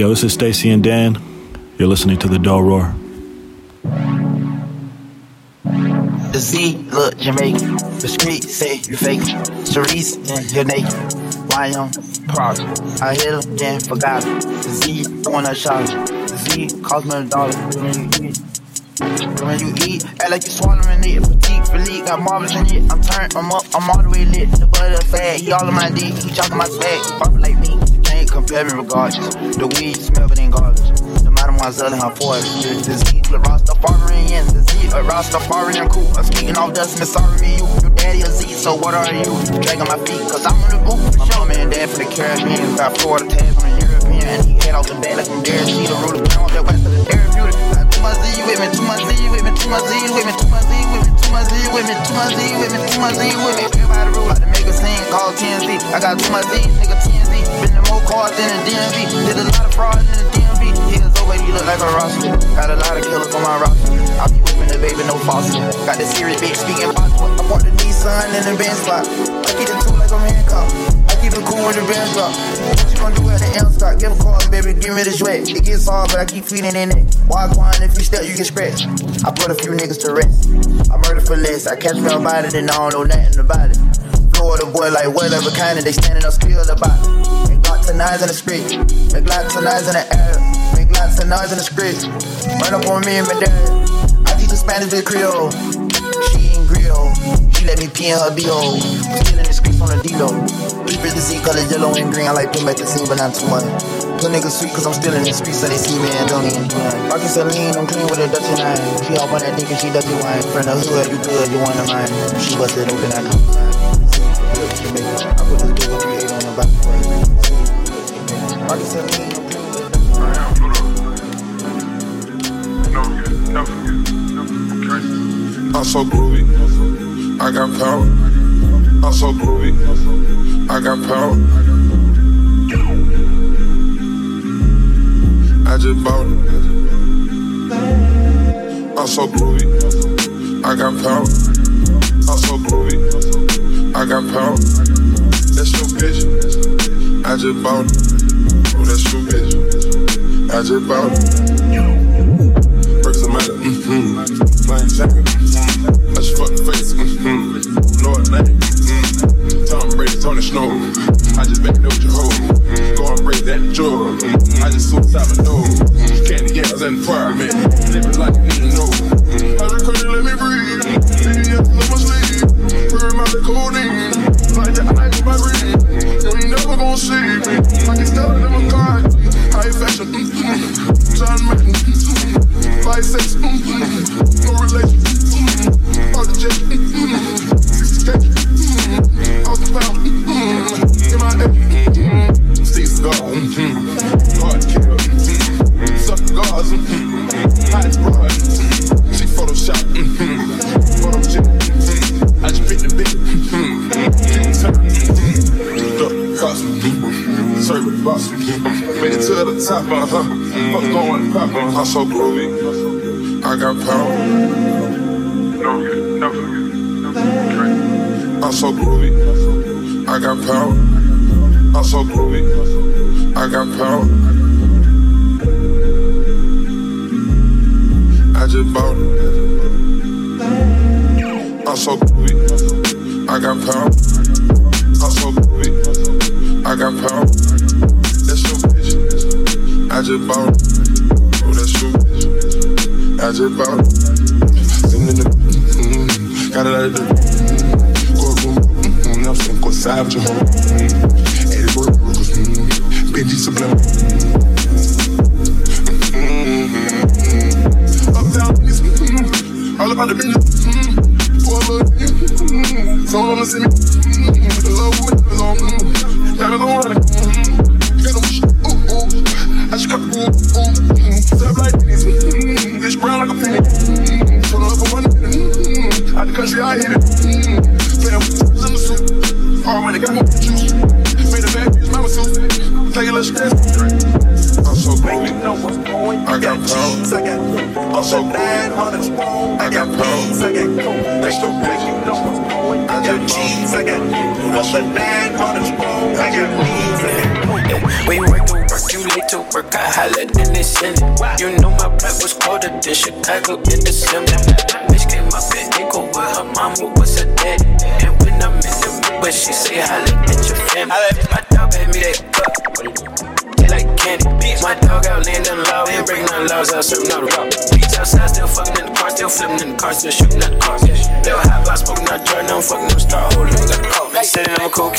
Yo, this is Stacy and Dan. You're listening to the Dull Roar. The Z look Jamaican. The street say you fake. Cerise and you're naked. Why Prague? I hit him, then forgot it. The Z wanna shot The Z cost me a dollar when you eat. When you eat, act like you swallowing it. Fatigue, fatigue, got marbles in it. I'm turned, I'm up, I'm all the way lit. The butter fat, he all in my dick, he chopping my swag. Pop like me, can't regardless. The weed smell better than garbage The mademoiselle and her force. The Z, the Rastafarian, the Z, a Rastafarian cool. I'm speaking off dust, Miss sorry me, you. Your daddy a Z, so what are you? Dragging my feet, cause I'm in the booth. My mom and dad for the Caribbean, got Florida tags on the European. And he head off the bed like I'm Derek See the ruler, down that west of the therapeutic. Too much Z with me, too much Z with me, too much Z with me, too much Z with me, too much Z with me, too much Z with me, too much Z with me. Everybody rule like to make a scene, call TNZ. I got too much Z, nigga TNZ. Been in more cars than a DMV. Did a lot of fraud in the DMV way you look like a roster. Got a lot of killers on my roster. I be whipping the baby, no faucet. Got the serious bitch speaking patois. I bought the Nissan in the Benz spot. I keep the two like I'm handcuffed. I keep it cool with the Benz drop. What you gonna do at the M stop? Give a call, baby, give me the sweat. It gets hard, but I keep feeding in it. Walk one, if you step, you get scratched. I put a few niggas to rest. I murder for less. I catch me about it, and I don't know nothing about it. Florida boy, like whatever kind, and they standing up still about it. And got tonight in the street. Make lots of in the air lots of noise in the script. Run up on me and my dad. I teach her Spanish with Creole. She ain't grill. She let me pee in her B.O. Still in the streets on the D-Lo. It the sea color yellow and green. I like to make the scene, but not too much. Little niggas sweet cause I'm still in the streets so they see me and don't even nothing. Rocky Celine, I'm clean with a Dutch and nine. She all on that dick and she Dutchy wine. Friend of hood, you good, you one of mine. She busted open, I come. I put this bitch what you on the back. Rocky Celine, I'm so groovy. I got power. I'm so groovy. I got power. I just bought it. I'm so groovy. I got power. I'm so groovy. I got power. That's your bitch. I just bought it. Oh, that's your bitch. I just bought it matter. Mm-hmm. My jacket. I just fuck the face. Mm-hmm. Lord name. Mm-hmm. Tom Brady, Tony Snow. I just back up your hoe. Go and break that jaw. I just suicide my door. Candy yells and fire, man. Living like you know. I just couldn't let me breathe. Leave you up my sleeve. Burn my codeine.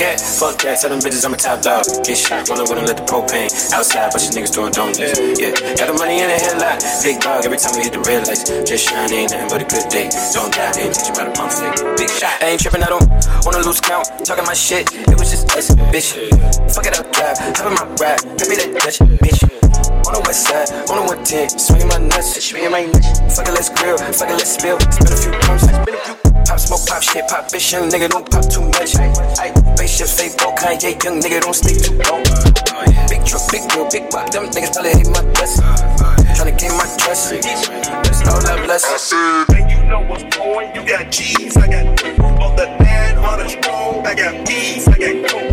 Cat, fuck that, tell them bitches I'm a top dog. Get shot, rollin' with them, let the propane outside, but you niggas doing donuts. Yeah, got the money in the headlight, big dog every time we hit the red lights. Just shine, ain't nothing but a good day. Don't die, they ain't teach you about a pump stick. Big shot, I ain't tripping, I don't wanna lose count. Talking my shit, it was just us, bitch. Fuck it up, hop in my ride, happy that Dutch, bitch. On the west side, on the 110, swinging my nuts, swinging my nuts. Fuck it, let's grill, fuck it, let's spill. Spin a few pumps, spin a few. Pop smoke, pop shit, pop bitch, young nigga don't pop too much. Ay, spaceship, fake ball, Kanye, young nigga don't stay too long. Big truck, big wheel, big block, them niggas probably hate my guts. Tryna gain my trust, all love, bless. And you know what's going, you got G's, I got on the nine, on the strong, I got D's, I got coke.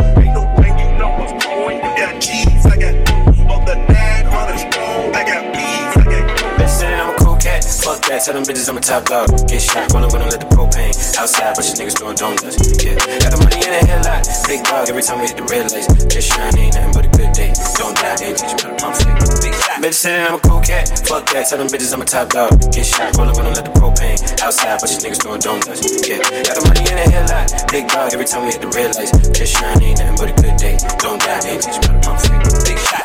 That, tell them bitches I'm a top dog. Get shot, rollin' with them, let the propane outside, but you niggas doing donuts. Yeah, got the money in the headlight. Big dog every time we hit the red lights. Just shine, ain't nothing but a good day. Don't die, they ain't teach you how to pump stick. Big shot. Bitch saying I'm a cool cat. Fuck that, tell them bitches I'm a top dog. Get shot, rollin' with them, let the propane outside, but you niggas doing donuts. Yeah, got the money in the headlight. Big dog every time we hit the red lights. Just shine, ain't nothing but a good day. Don't die, they ain't teach you how to pump stick. Big shot.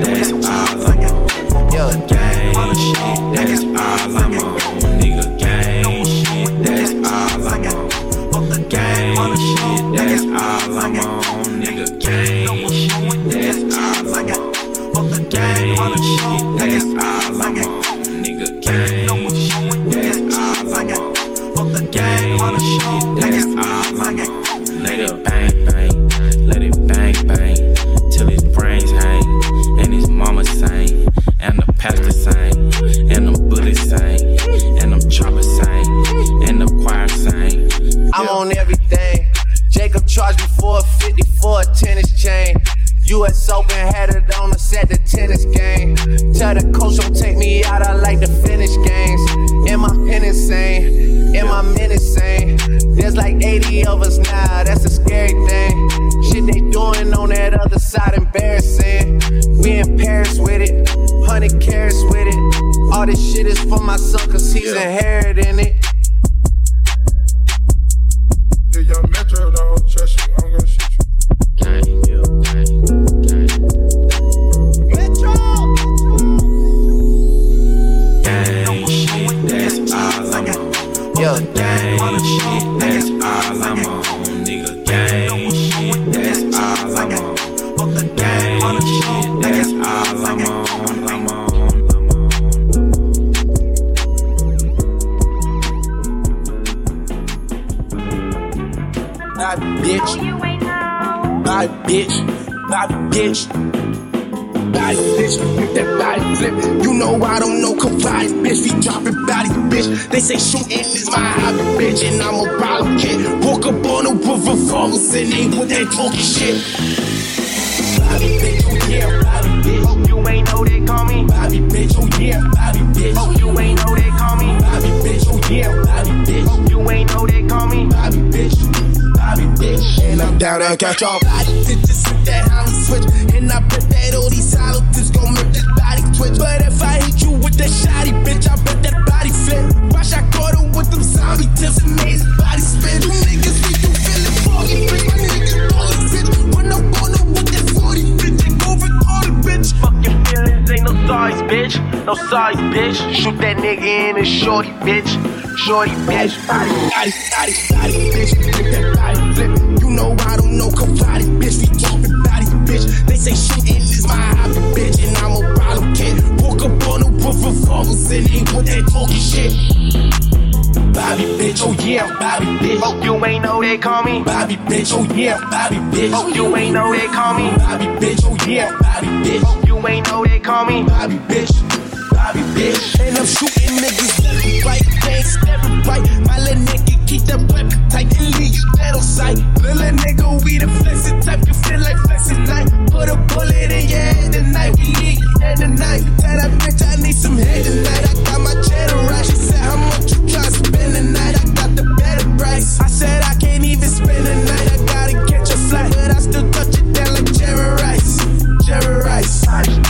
That's all Yo, Gang shit, that's all I'm on. Nigga, gang shit, that's all I'm on. Gang shit, that's all I'm on. Nigga, gang shit, that's all I'm on. Gang shit, charged me for a 50 for a tennis chain. US Open had it on us at the tennis game. Tell the coach don't take me out, I like to finish games. Am I pen insane? Am I menacing? There's like 80 of us now, that's a scary thing. Shit they doing on that other side, embarrassing. We in Paris with it, 100 carats with it. All this shit is for my son, cause he's inheriting it. Yeah, and ain't with that talking shit. Bobby bitch, oh yeah, Bobby bitch. Oh, you ain't know they call me. Bobby bitch, oh yeah, Bobby bitch. Oh, you ain't know they call me. Bobby bitch, oh yeah, Bobby bitch. Oh, you ain't know they call me. Bobby bitch, Bobby bitch. And I'm down to catch all body bitches with that Honda switch. And I bet that all these hollow gon' make this body twitch. But if I hit you with that shotty, bitch, I bet that body flip. Watch I caught her with them zombie tips his body spin. You niggas be you feeling froggy, bitch. My niggas ballin', bitch. When I'm going with that 40, bitch, they go retarded, bitch. Fuck your feelings, ain't no size, bitch. No size, bitch. Shoot that nigga in his shorty, bitch. Shorty, bitch. Body, body, body, body, bitch. That body flip. You know I don't know confide, bitch. We talking body, bitch. They say shooting is my hobby, bitch, and I'm a problem kid. Woke up on a roof of falls and ain't with that talking shit. Bobby, bitch, oh yeah, Bobby, bitch. Oh, you ain't know they call me. Bobby, bitch, oh yeah, Bobby, bitch. Oh, you ain't know they call me. Bobby, bitch, oh yeah, Bobby, bitch. Oh, you ain't know they call me. Bobby, bitch. Bobby, bitch. And I'm shooting niggas left and right, thanks, every right. My little nigga keep the weapon tight and leave you dead on sight. Little nigga, we the flexin' type, you feel like flexin' night. Put a bullet in your head tonight, we need you head tonight. Tell that bitch I need some head tonight. I got my cheddar right, she said how much you try to spend tonight. I got the better price. I said I can't even spend the night. I gotta catch a flight, but I still touch it down like Jerry Rice. Jerry Rice.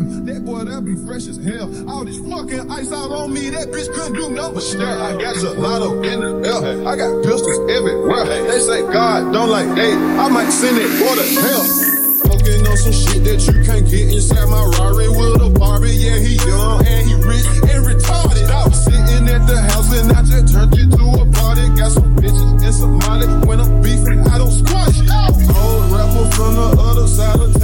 That boy, that be fresh as hell. All this fucking ice out on me, that bitch couldn't do but stare. I got a gelato in the air. I got pistols everywhere. They say God don't like hate. I might send it for the hell. Smoking on some shit that you can't get inside my Rari with a Barbie. Yeah, he young and he rich and retarded. I was sitting at the house and I just turned it to a party. Got some bitches and some molly. When I'm beefing, I don't squash it. Old rapper from the other side of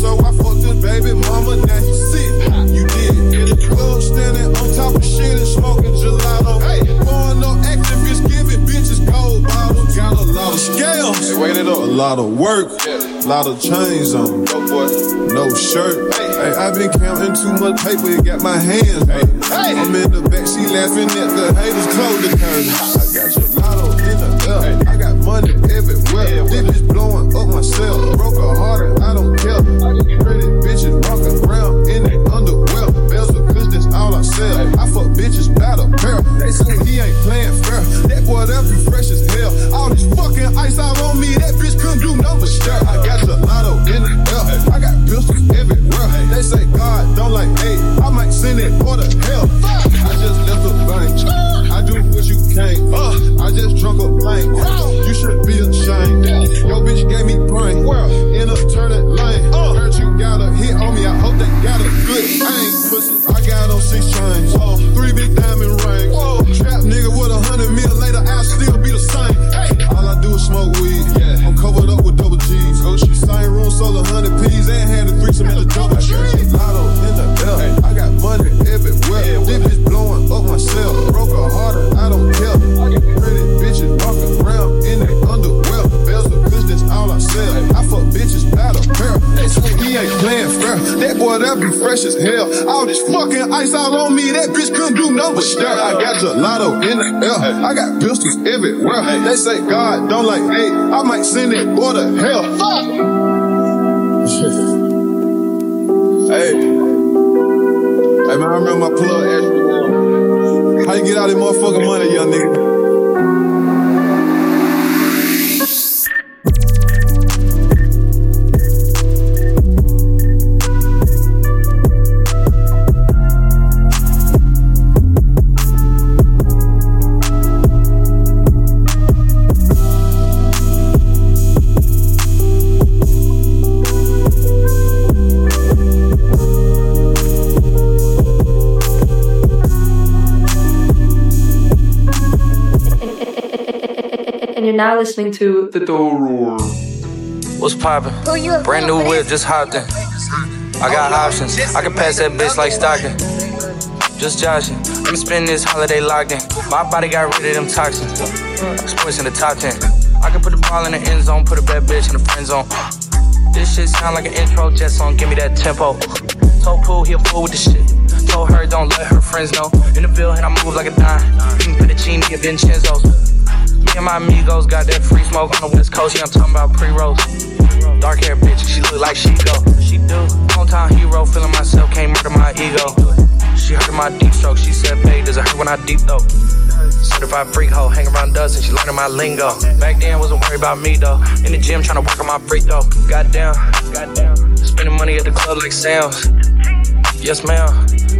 so I fucked his baby mama. Now he sick. You did. In the club, standing on top of shit and smoking gelato. Hey, pouring up activists, giving bitches gold bottles. Got a lot of scales. Hey, wait it up. A lot of work. A lot of chains on. No boy. No shirt. Hey, I been counting too much paper, it got my hands. Hey, I'm in the back, she laughing at the haters, close the curtains. I got gelato in the air, I got money everywhere. Bitches blowing up myself, broke a heart, I don't care. Pretty bitches walking around in their underwear. Bells kush, that's all I sell. I fuck bitches by the pair. They say he ain't playing fair. That boy, that be fresh as hell. All this fucking ice out on me, that you're now listening to The Door What's poppin'? Brand new whip, just hopped in. I got options. I can pass that bitch like Stockton. Just joshing. I'm spending this holiday locked in. My body got rid of them toxins. Sports in the top 10. I can put the ball in the end zone, put a bad bitch in the friend zone. This shit sound like an intro jet song, give me that tempo. Told Pooh he a fool with the shit. Told her don't let her friends know. In the building, I move like a dime. Eating fettuccine at Vincenzo's. And my amigos got that free smoke on the west coast. Yeah, I'm talking about pre-rolls. Dark hair bitch, she look like she go. She do. Hometown hero, feeling myself, can't murder my ego. She heard my deep stroke, she said, babe, does it hurt when I deep though? Certified freak hoe, hang around and she learning my lingo. Back then, wasn't worried about me though. In the gym, trying to work on my freak though. Goddamn, goddamn. Spending money at the club like Sam's. Yes, ma'am.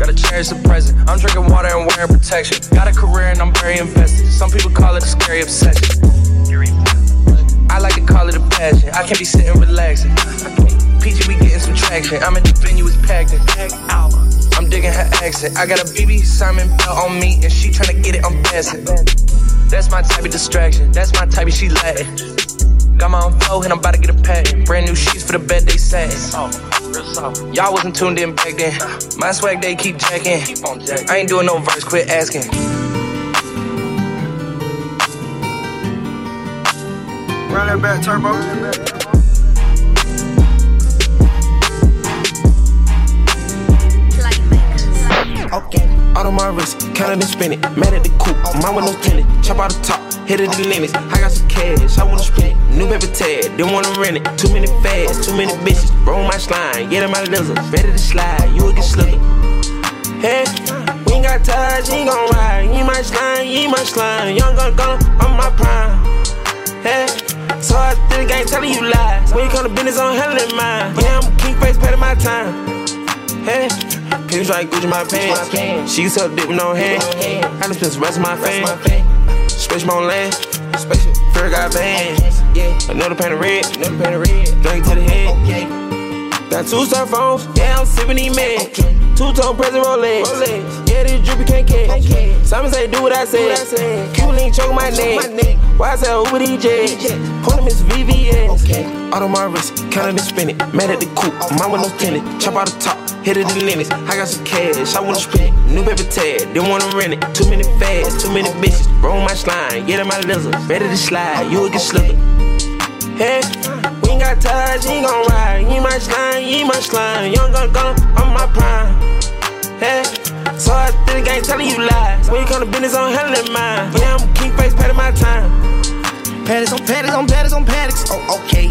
Gotta cherish the present. I'm drinking water and wearing protection. Got a career and I'm very invested. Some people call it a scary obsession. I like to call it a passion. I can't be sitting relaxing. PG, we getting some traction. I'm at the venue, it's packed in. I'm digging her accent. I got a BB Simon belt on me, and she tryna get it unfastened. That's my type of distraction. That's my type of she Latin. Got my own flow, and I'm about to get a patent. Brand new sheets for the bed they satin. Y'all wasn't tuned in back then. My swag they keep jacking. I ain't doing no verse, quit asking. Run that back, turbo. Okay. Out on my wrist, counting and spinning. Mad at the coupe, mine with no tenant. Chop out the top, hit it the limits. I got some cash, I wanna spend it. New paper tag, didn't wanna rent it. Too many fads, too many bitches. Roll my slime, get in my lizard. Ready to slide, you will get slicker. Hey, we ain't got ties, you ain't gon' ride. You my slime, you my slime. Young gun gun, I'm my prime. Hey, so I think I ain't telling you lies. When you come to business, I'm handling mine. Yeah, I'm king face, pay my time. Hey. Pins like Gucci my pants. She used to dip with no hand. I done spent the rest of my fame. Space my land. Spaceship, Ferg got bands. Yeah, another pan of red. Another pan of red. Drink to the head. Got two cell phones. Yeah, I'm sipping these meds. Two tone present Rolex. Yeah, this drippy can't catch. Simon say do what I said. Q link choke my neck. Why I say Uber DJ? Him is VVS. Out on my wrist, counting and spinning. Mad at the coupe, mine with no tenant. Chop out the top. Hit it in the limits. I got some cash, I wanna spend it. New paper tag, didn't wanna rent it. Too many fads, too many bitches. Roll my slime, get in my lizard. Better to slide, you will get slicker. Hey, we ain't got ties, ain't gon' ride. You my slime, you my slime. Young gun gun, I'm my prime. Hey, so I think I ain't telling you lies. When you come to business, I'm handling mine. Yeah, I'm king face, patting my time. Paddocks on paddocks on paddocks on paddocks. Oh, okay.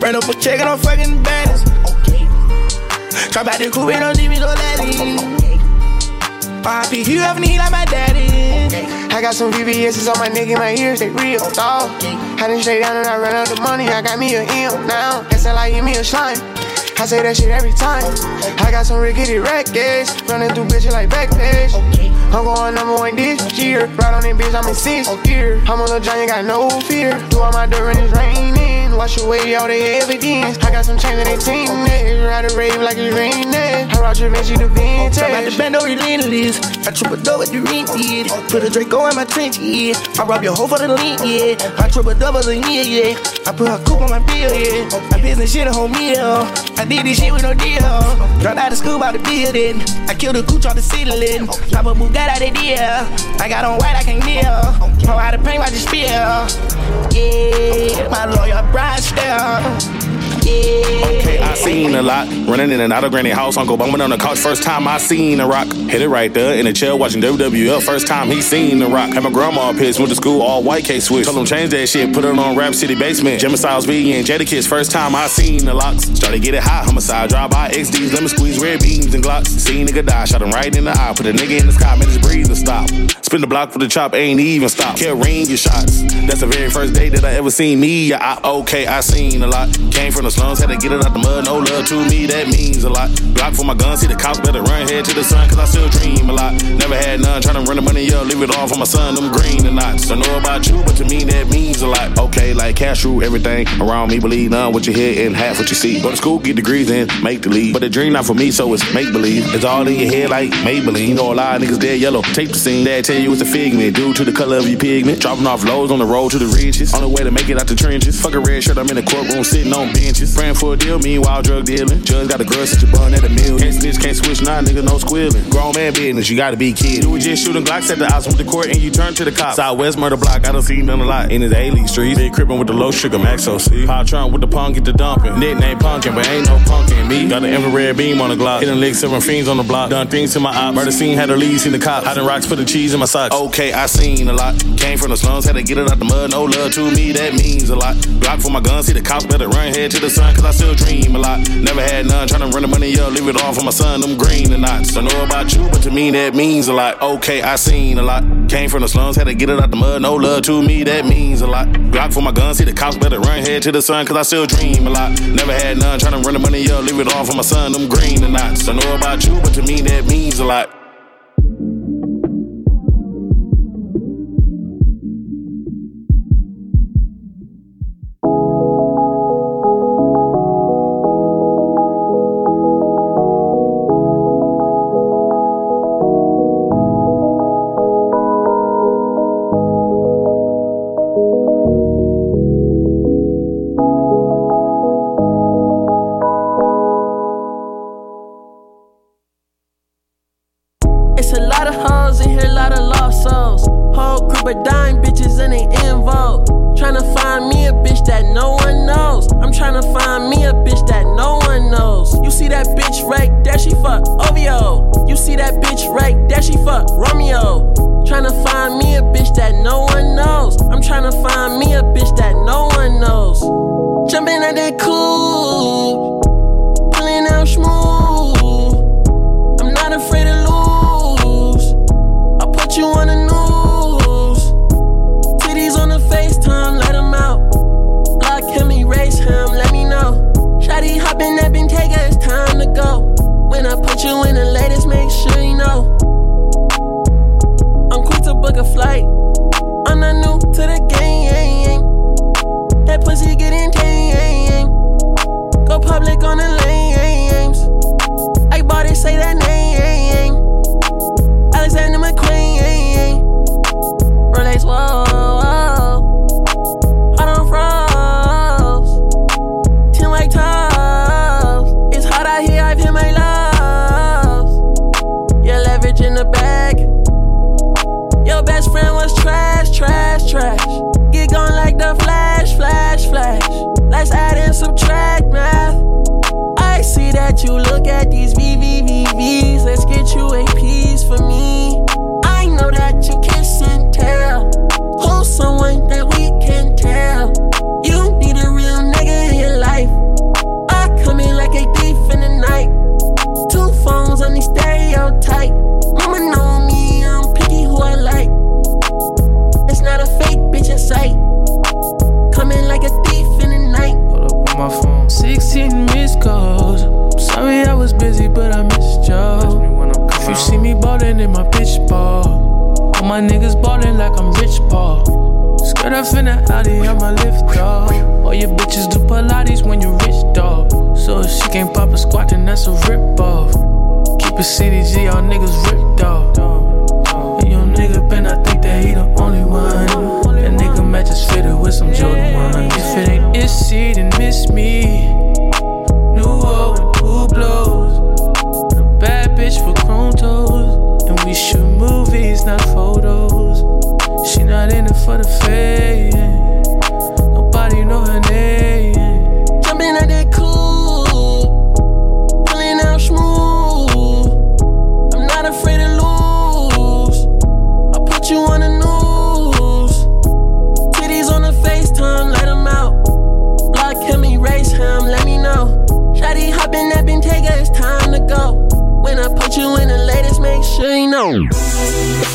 Brand up a check and I'm fucking baddest. Okay. Drop out the coupe and don't leave me no daddy. RIP, you ever need like my daddy. I got some VVS's on my neck and my ears, they real, dog. I done straight down and I run out the money, I got me a M now. SLI, give me a slime. I say that shit every time. I got some rickety records, running through bitches like Backpage. I'm going number one this year. Right on that bitch, I'm in sixth gear. I'm on the giant, got no fear. Do all my dirt and it's raining. Wash away all the evidence. I got some chains that they team Ride a rave like it's raining. I rock your bitch, you the vintage. Talk about the bando oh, relentless. I triple double with the rent, yeah. Put a Draco in my trench, yeah. I rob your hoe for the link, yeah. I triple a double the year, yeah. I put a coupe on my bill, yeah. My business shit a whole meal. I did this shit with no deal. Dropped out of school by the building. I killed a cooch off the ceiling. Pop a Bugatti out the deal. I got on white, I can't kneel. Pour out the paint, watch it spill. Yeah, my lawyer, Brian Steel. Okay, I seen a lot. Running in and out of granny house, Uncle bumping on the couch. First time I seen a rock. Hit it right there in the chair watching WWF. First time he seen the rock. Had my grandma pissed, went to school all white K switch. Told him change that shit, put it on Rap City Basement. Jimmy Styles P and Jadakiss. First time I seen the locks. Started get it hot, homicide, drive by XDs, Let me squeeze, red beams and glocks. Seen nigga die, shot him right in the eye. Put a nigga in the sky, made his breathing stop. Spin the block for the chop, ain't even stop. Range your shots. That's the very first day that I ever seen me. I, okay, I seen a lot. Came from the slums, had to get it out the mud. No love to me, that means a lot. Block for my gun, see the cops better run head to the sun, cause I still dream a lot. Never had none, tryna run the money up, leave it all for my son, them green and knots. Don't know about you, but to me that means a lot. Okay, like cash everything around me, believe none what you hear and half what you see. Go to school, get degrees, and make the lead. But the dream not for me, so it's make believe. It's all in your head like Maybelline. You know a lot of niggas dead yellow. Tape the scene, dad tell you it's a figment. Due to the color of your pigment. Dropping off lows on the road to the riches. On the way to make it out the trenches. Fuck a red shirt, I'm in the courtroom sitting on benches. Praying for a deal, meanwhile drug dealing. Judge got a grudge since you bun at a mill. Can't snitch, can't switch, nah, nigga, no squealing. Grown man business, you gotta be kid. You was just shooting Glocks at the house with the court and you turn to the cops. Southwest murder block, I done seen them a lot. In his A-League streets. Big crippin' with the low sugar max OC. Power Trump with the punk, get the dumping. Nickname punkin', but ain't no punkin' me. Got an infrared beam on the Glock. Hitting licks, seven fiends on the block. Done things to my op. Murder scene, had the lead, seen the cops. Hiding rocks, put the cheese in my socks. Okay, I seen a lot. Came from the slums, had to get it out the mud. No love to me, that means a lot. Block for my gun, see the cops better run head to the sun, cause I still dream a lot. Never had none, tryna run the money up, leave it all for my son, them green and knots. Don't know about you, but to me that means a lot. Okay, I seen a lot. Came from the slums, had to get it out the mud. No love to me, that means a lot. Glock for my gun, see the cops better run head to the sun, cause I still dream a lot. Never had none, tryna run the money up, leave it all for my son, them green or not. I know about you, but to me that means a lot. My niggas ballin' like I'm rich Paul. Skirt off in the alley, I'm a lift dog. All your bitches do Pilates when you're rich dog. So if she can't pop a squat, then that's a rip off. Keep it CDG, all niggas ripped off. And your nigga Ben, I think that he the only one. That nigga matches fitted with some Jordan 1. If it ain't Issy, then miss me. New old blows. A bad bitch for chrome toes. We shoot movies, not photos. She not in it for the fame. Nobody know her name. Jumping at that cool, pulling out smooth. I'm not afraid to lose. I put you on the news. Titties on the FaceTime, let him out. Block him, erase him, let me know. Shotty hopping that and take it's time to go. When I put you in the latest, make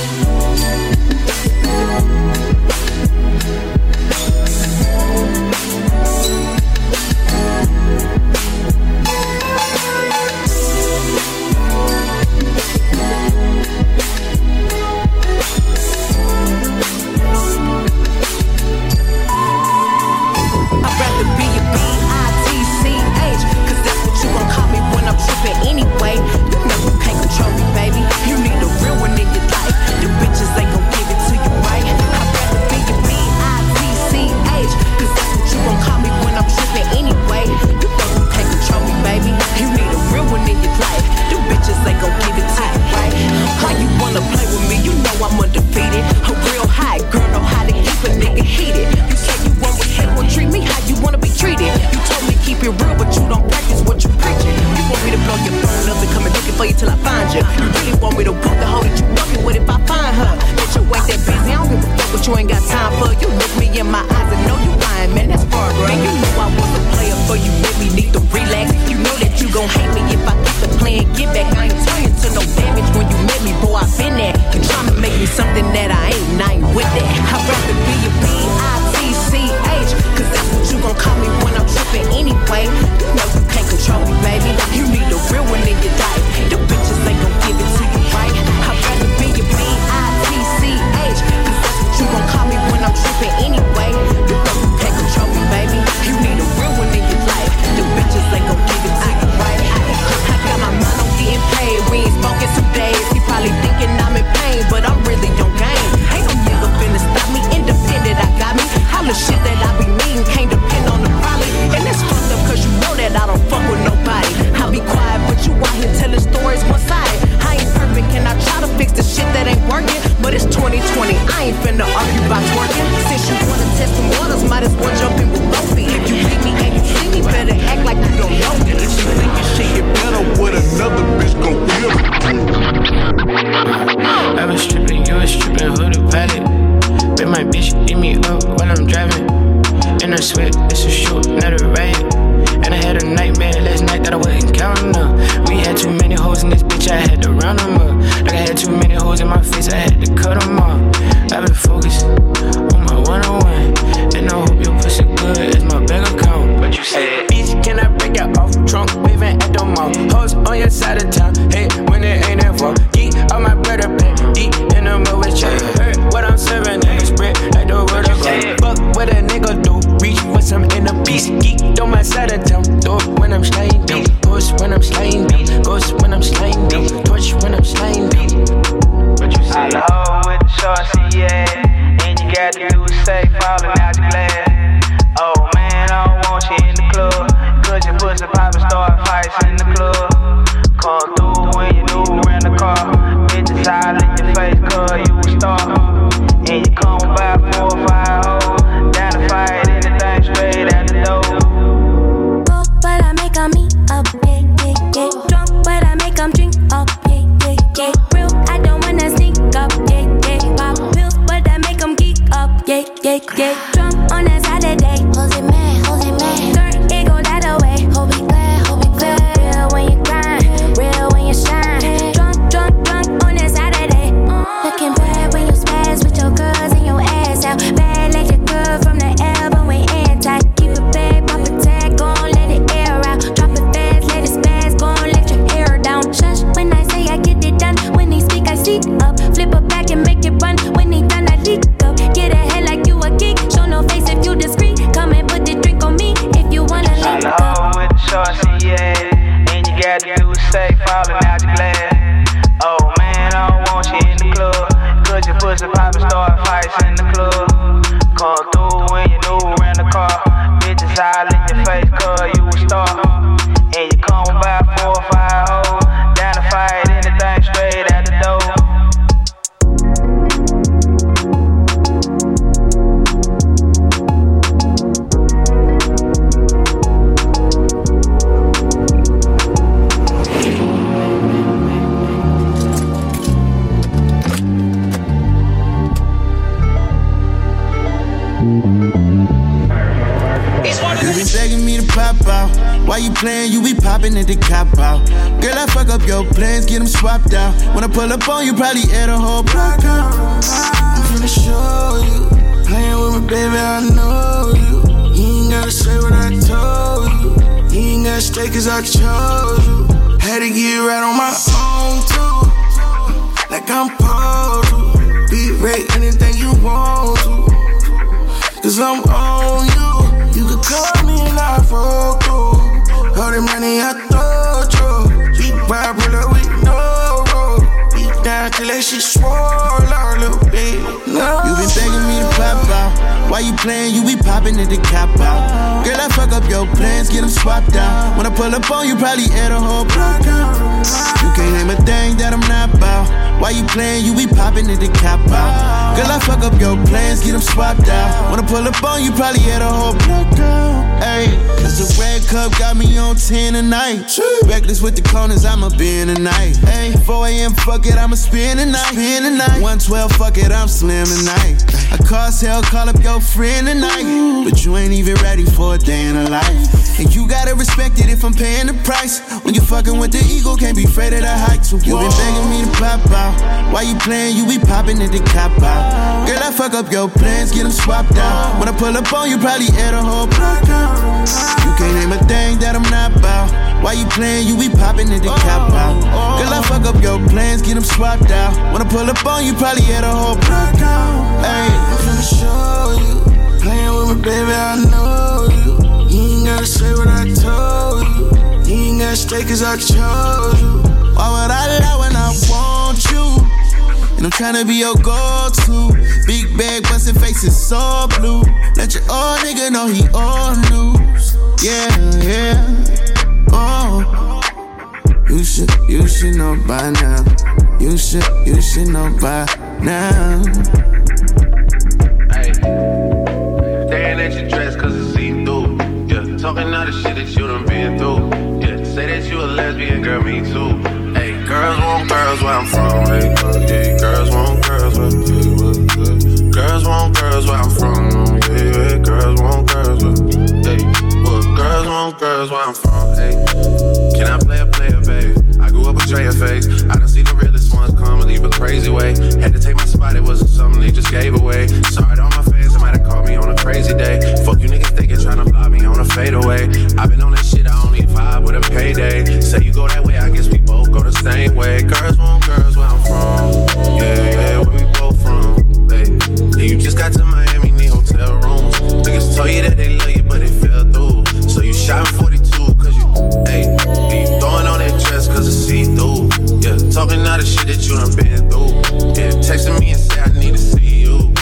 Drunk on a Saturday, hold pull up on you, probably air a whole block out. I'm finna show you. Playing with me, baby, I know you. You ain't gotta say what I told you. You ain't gotta stay cause I chose you. Had to get right on my own too. Like I'm supposed to. Be right anything you want to. Cause I'm on you. You could call me and I fuck through. All the money I thought you. Big bipolar with no road. Down till that shit swole out a little bit. You been begging me to pop out. Why you playing? You be popping at the cop out. Girl, I fuck up your plans, get them swapped out. When I pull up on you, probably air the whole block out. You can't name a thing that I'm not about. Why you playing? You be popping at the cop out. Girl, I fuck up your plans, get them swapped out. When I pull up on you, probably air the whole block out. Ayy, cause the red cup got me on 10 tonight. Reckless with the corners, I'ma be in tonight. Ayy, 4 a.m., fuck it, I'ma spend the night. 112, fuck it, I'm slim tonight. I cause hell, call up your tonight. But you ain't even ready for a day in a life. And you gotta respect it if I'm paying the price. When you fucking with the ego, can't be afraid of the heights. You been begging me to pop out. Why you playing? You be popping at the cop out. Girl, I fuck up your plans, get them swapped out. When I pull up on you, probably air the whole block out. Can't name a thing that I'm not about. Why you playing? You be popping in the cop oh, out. Oh. Girl, I fuck up your plans, get them swapped out. I pull up on you, probably air a whole block out. Ayy, I'm finna show you. Playing with me, baby, I know you. You ain't gotta say what I told you. You ain't gotta stay cause I chose you. Why would I lie when I want you? And I'm tryna be your go-to. Big bag, bustin' faces so blue. Let your old nigga know he all news. Yeah, yeah. Oh, you should, you should know by now. You should, you should know by now. Hey, staring at your dress it's see through. Yeah, talking all the shit that you done been through. Yeah, say that you a lesbian girl, me too. Hey, girls want girls where I'm from. Hey, girls, want girls where I'm from. Girls want girls where I'm from. girls where I'm from. Hey, can I play a player, baby? I grew up with Dre face. I done see the realest ones come and leave a crazy way. Had to take my spot, it wasn't something they just gave away. Sorry to all my fans, they might have called me on a crazy day. Fuck you niggas thinking trying to block me on a fadeaway. i been on that shit, I only vibe with a payday. Say you go that way, I guess we both go the same way. Girls want girls where I'm from. Yeah, yeah, where we both from. Hey, you just got to Miami, need hotel rooms. Niggas told you that they love you, but it fell through. Shot 42, cause you, hey, and you throwing on that dress cause it's see through. Yeah, talking all the shit that you done been through. Yeah, texting me and say I need to see you.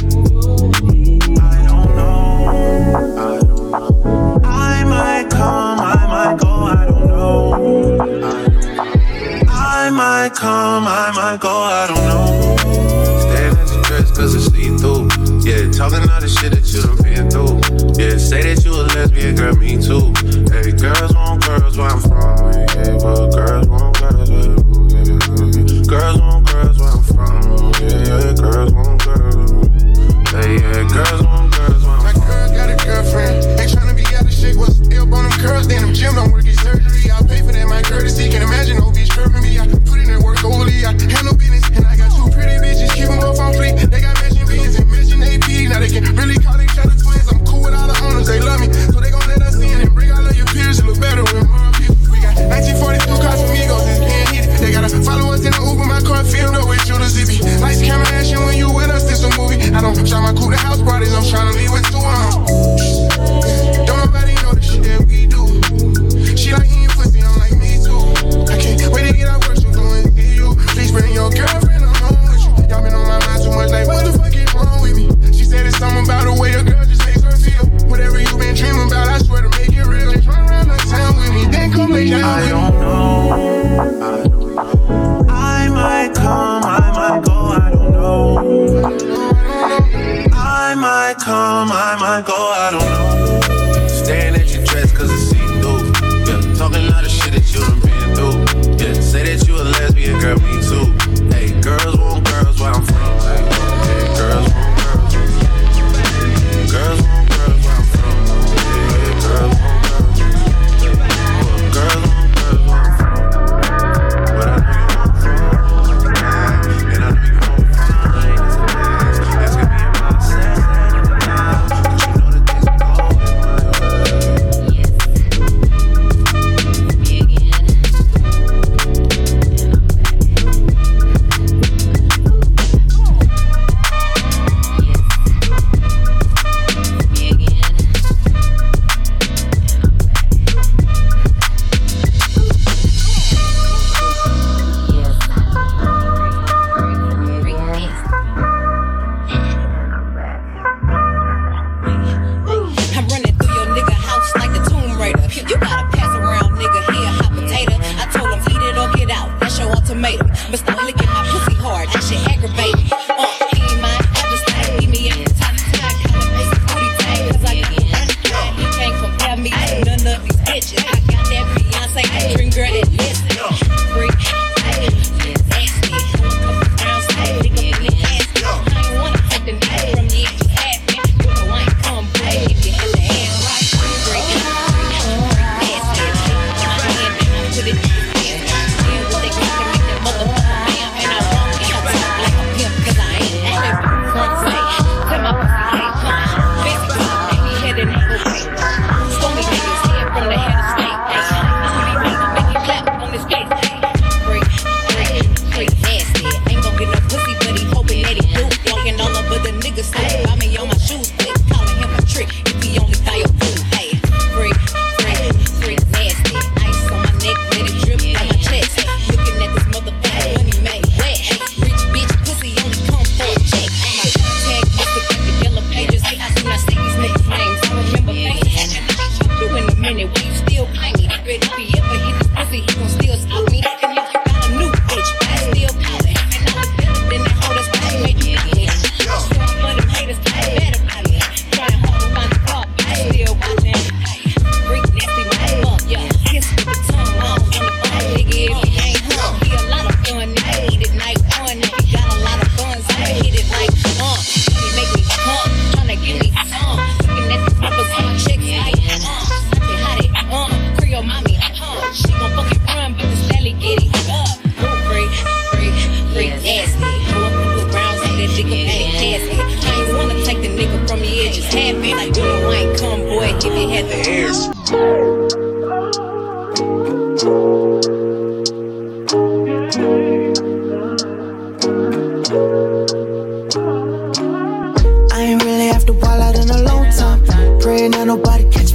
I don't know, I don't know. I might come, I might go, I don't know. I, I might come, I might go, I don't know. Staring at your dress cause it's see through. Yeah, talking all the shit that you done been through. Yeah, say that you a lesbian, girl, me too.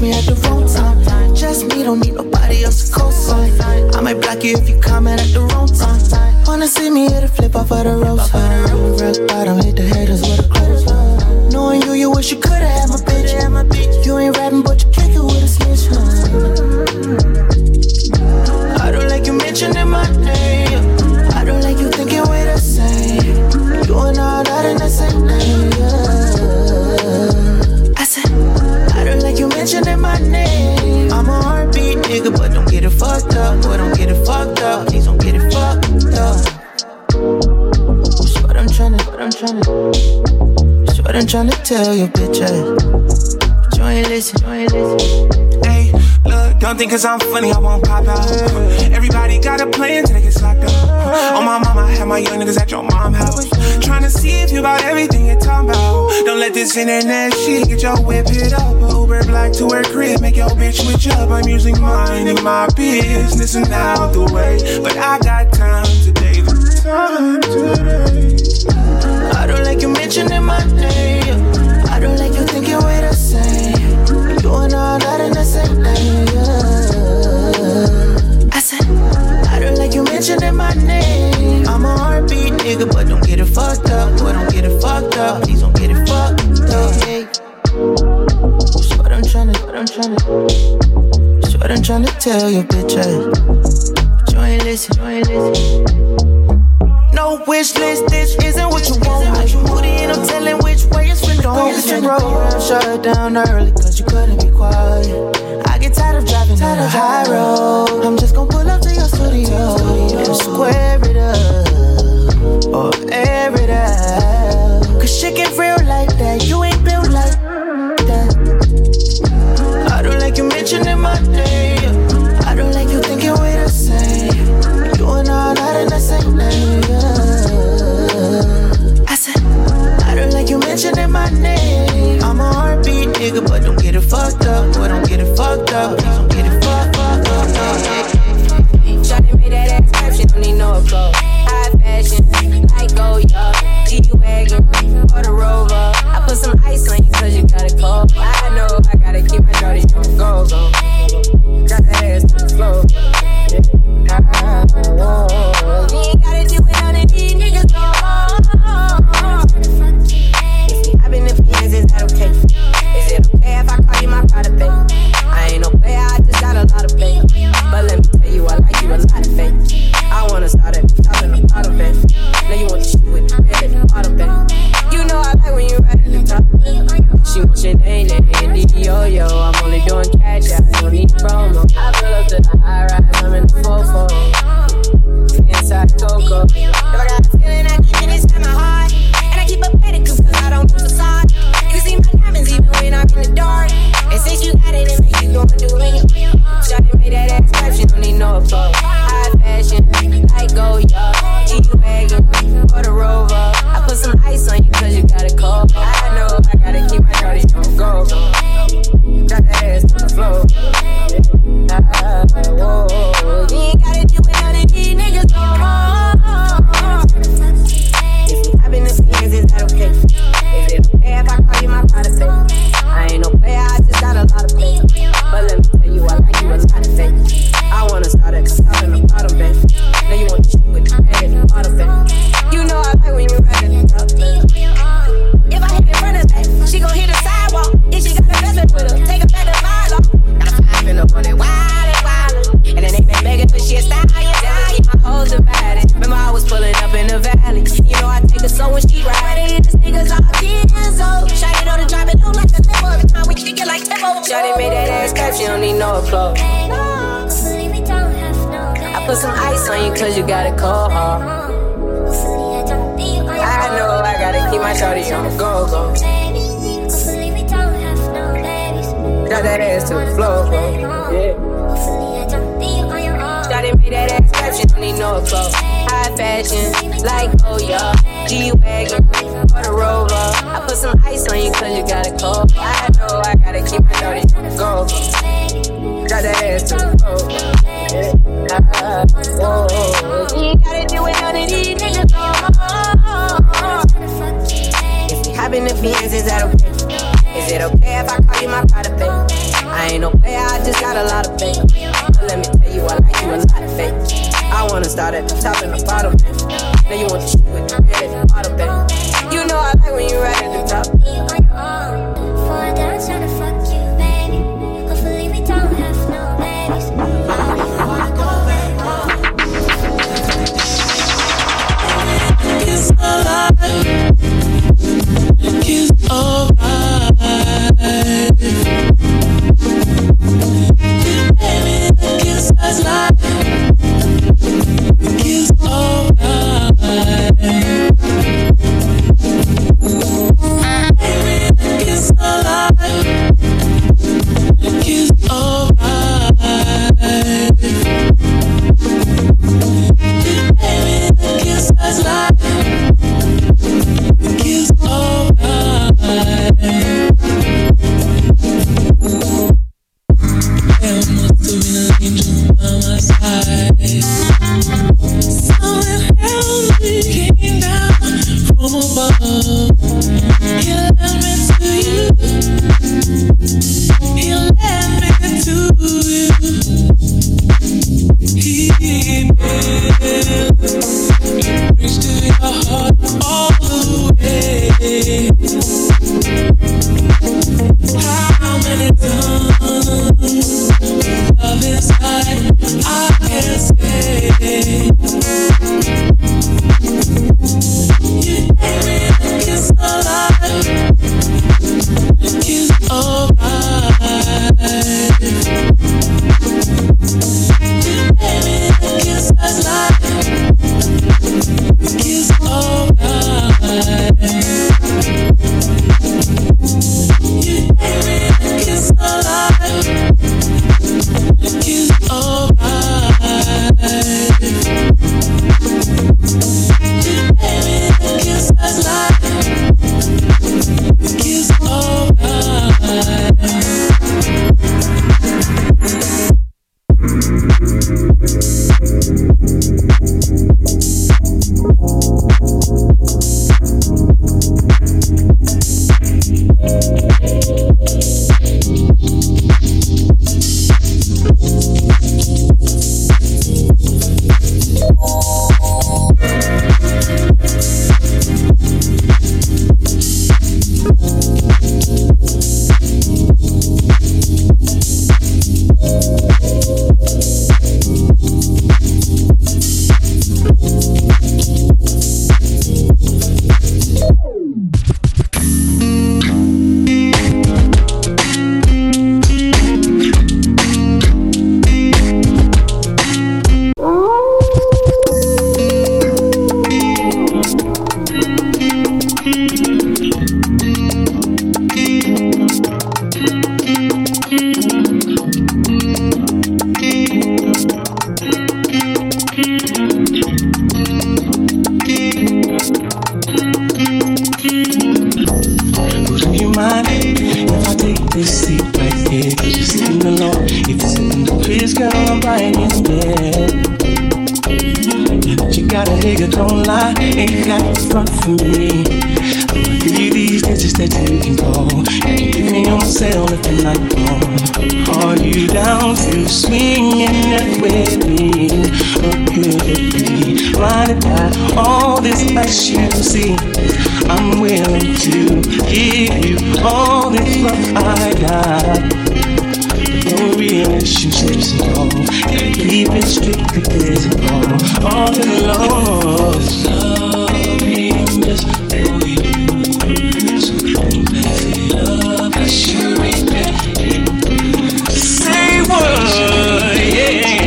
Me at the wrong time. Just me, don't need nobody else to co-sign. I might block you if you comment at the wrong time. Wanna see me hit a flip off of the rope. Rock bottom, hit the haters with a close. Knowing you, you wish you could've had my bitch. You ain't rapping, but tryna, tryna tell you, bitch. ass. But you ain't listen, you ain't listen. Hey, look, don't think cause I'm funny, I won't pop out. Everybody got a plan till they get locked up. On my mama, I had my young niggas at your mom house. Trying to see if you about everything you're talking about. Don't let this internet shit get your whip hit up. Uber black to her crib, make your bitch switch up. I'm usually minding my business and out the way. But I got time today. Time today. I don't like you mentioning my name. My name. I'm a heartbeat nigga, but don't get it fucked up. Boy, don't get it fucked up. Please don't get it fucked up. Hey. That's what I'm tryna, what I'm tryna, that's what I'm tryna tell you, bitch. ass. But you ain't listen, you ain't listen. No wish list, this isn't what you want. Moody and I'm telling which way it's finna go. Hit the road, shut it down early, cause you couldn't be quiet. Tired of driving down the high road. I'm just gonna pull up to your studio and square it up or air it out. Cause shit get real like that. You ain't built don't no applause. High fashion, like go yo, G-Wagon, or the Rover. I put some ice on you cause you got a cold. I know I gotta keep my shawty on go, go. Drop that ass to the floor. Yeah. Uh-huh. My shawty on the go, go. Drop that ass to the floor, bro. Yeah. Shawty made that ass clap, she don't need no applause. High fashion, like oh yeah, G-Wagon, or the Rover. I put some ice on you cause you got a cold. I know I gotta keep my on go. Got that ass to the floor. Yeah. Ah, whoa. You ain't gotta do it, of these niggas we hop the Benz, is that okay? Is it okay if I call you my private baby? I ain't no player, I just got a lot of faith. Let me tell you, I like you a lot of faith. I wanna start at the top and the bottom, baby. Now you want to shoot with the head at the bottom, baby. You know I like when you right at the top. Relationships at all. Gotta. All alone. Loving just you. So love. That. Say what? Yeah.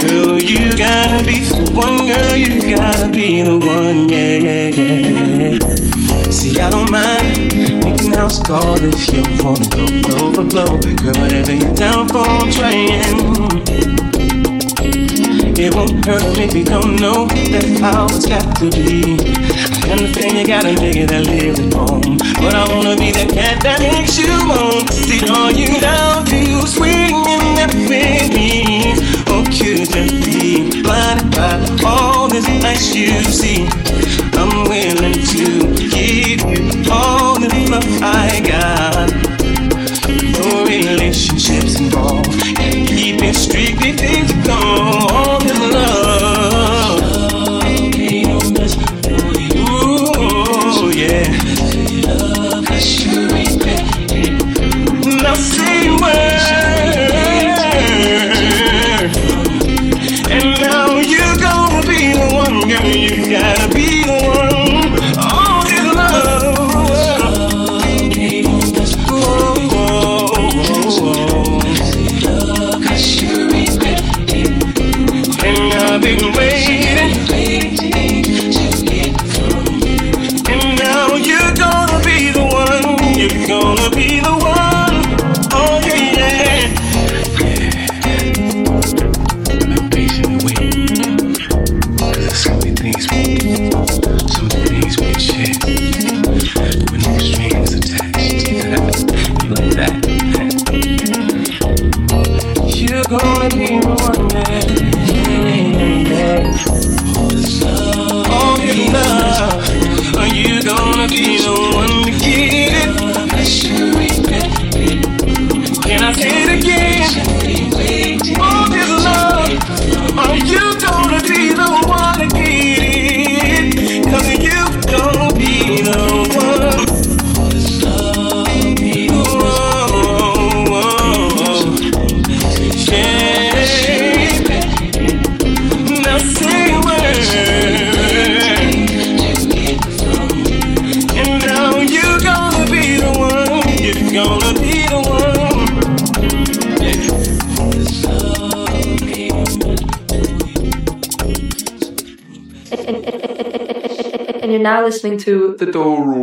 Girl, you gotta be the one. Girl, you gotta be the one. Yeah, yeah, yeah. See, I don't mind making house call if you wanna go blow. Girl, whatever you're down for, I'm trying. It won't hurt if you don't know that how it's got to be. I understand you got a nigga that lives at home. But I wanna be that cat that makes you moan. See, are you down oh, to swinging that with me? Or could you be blinded by all this nice you see? I'm willing to give you all the love I got. Strictly listening to The Dull Roar.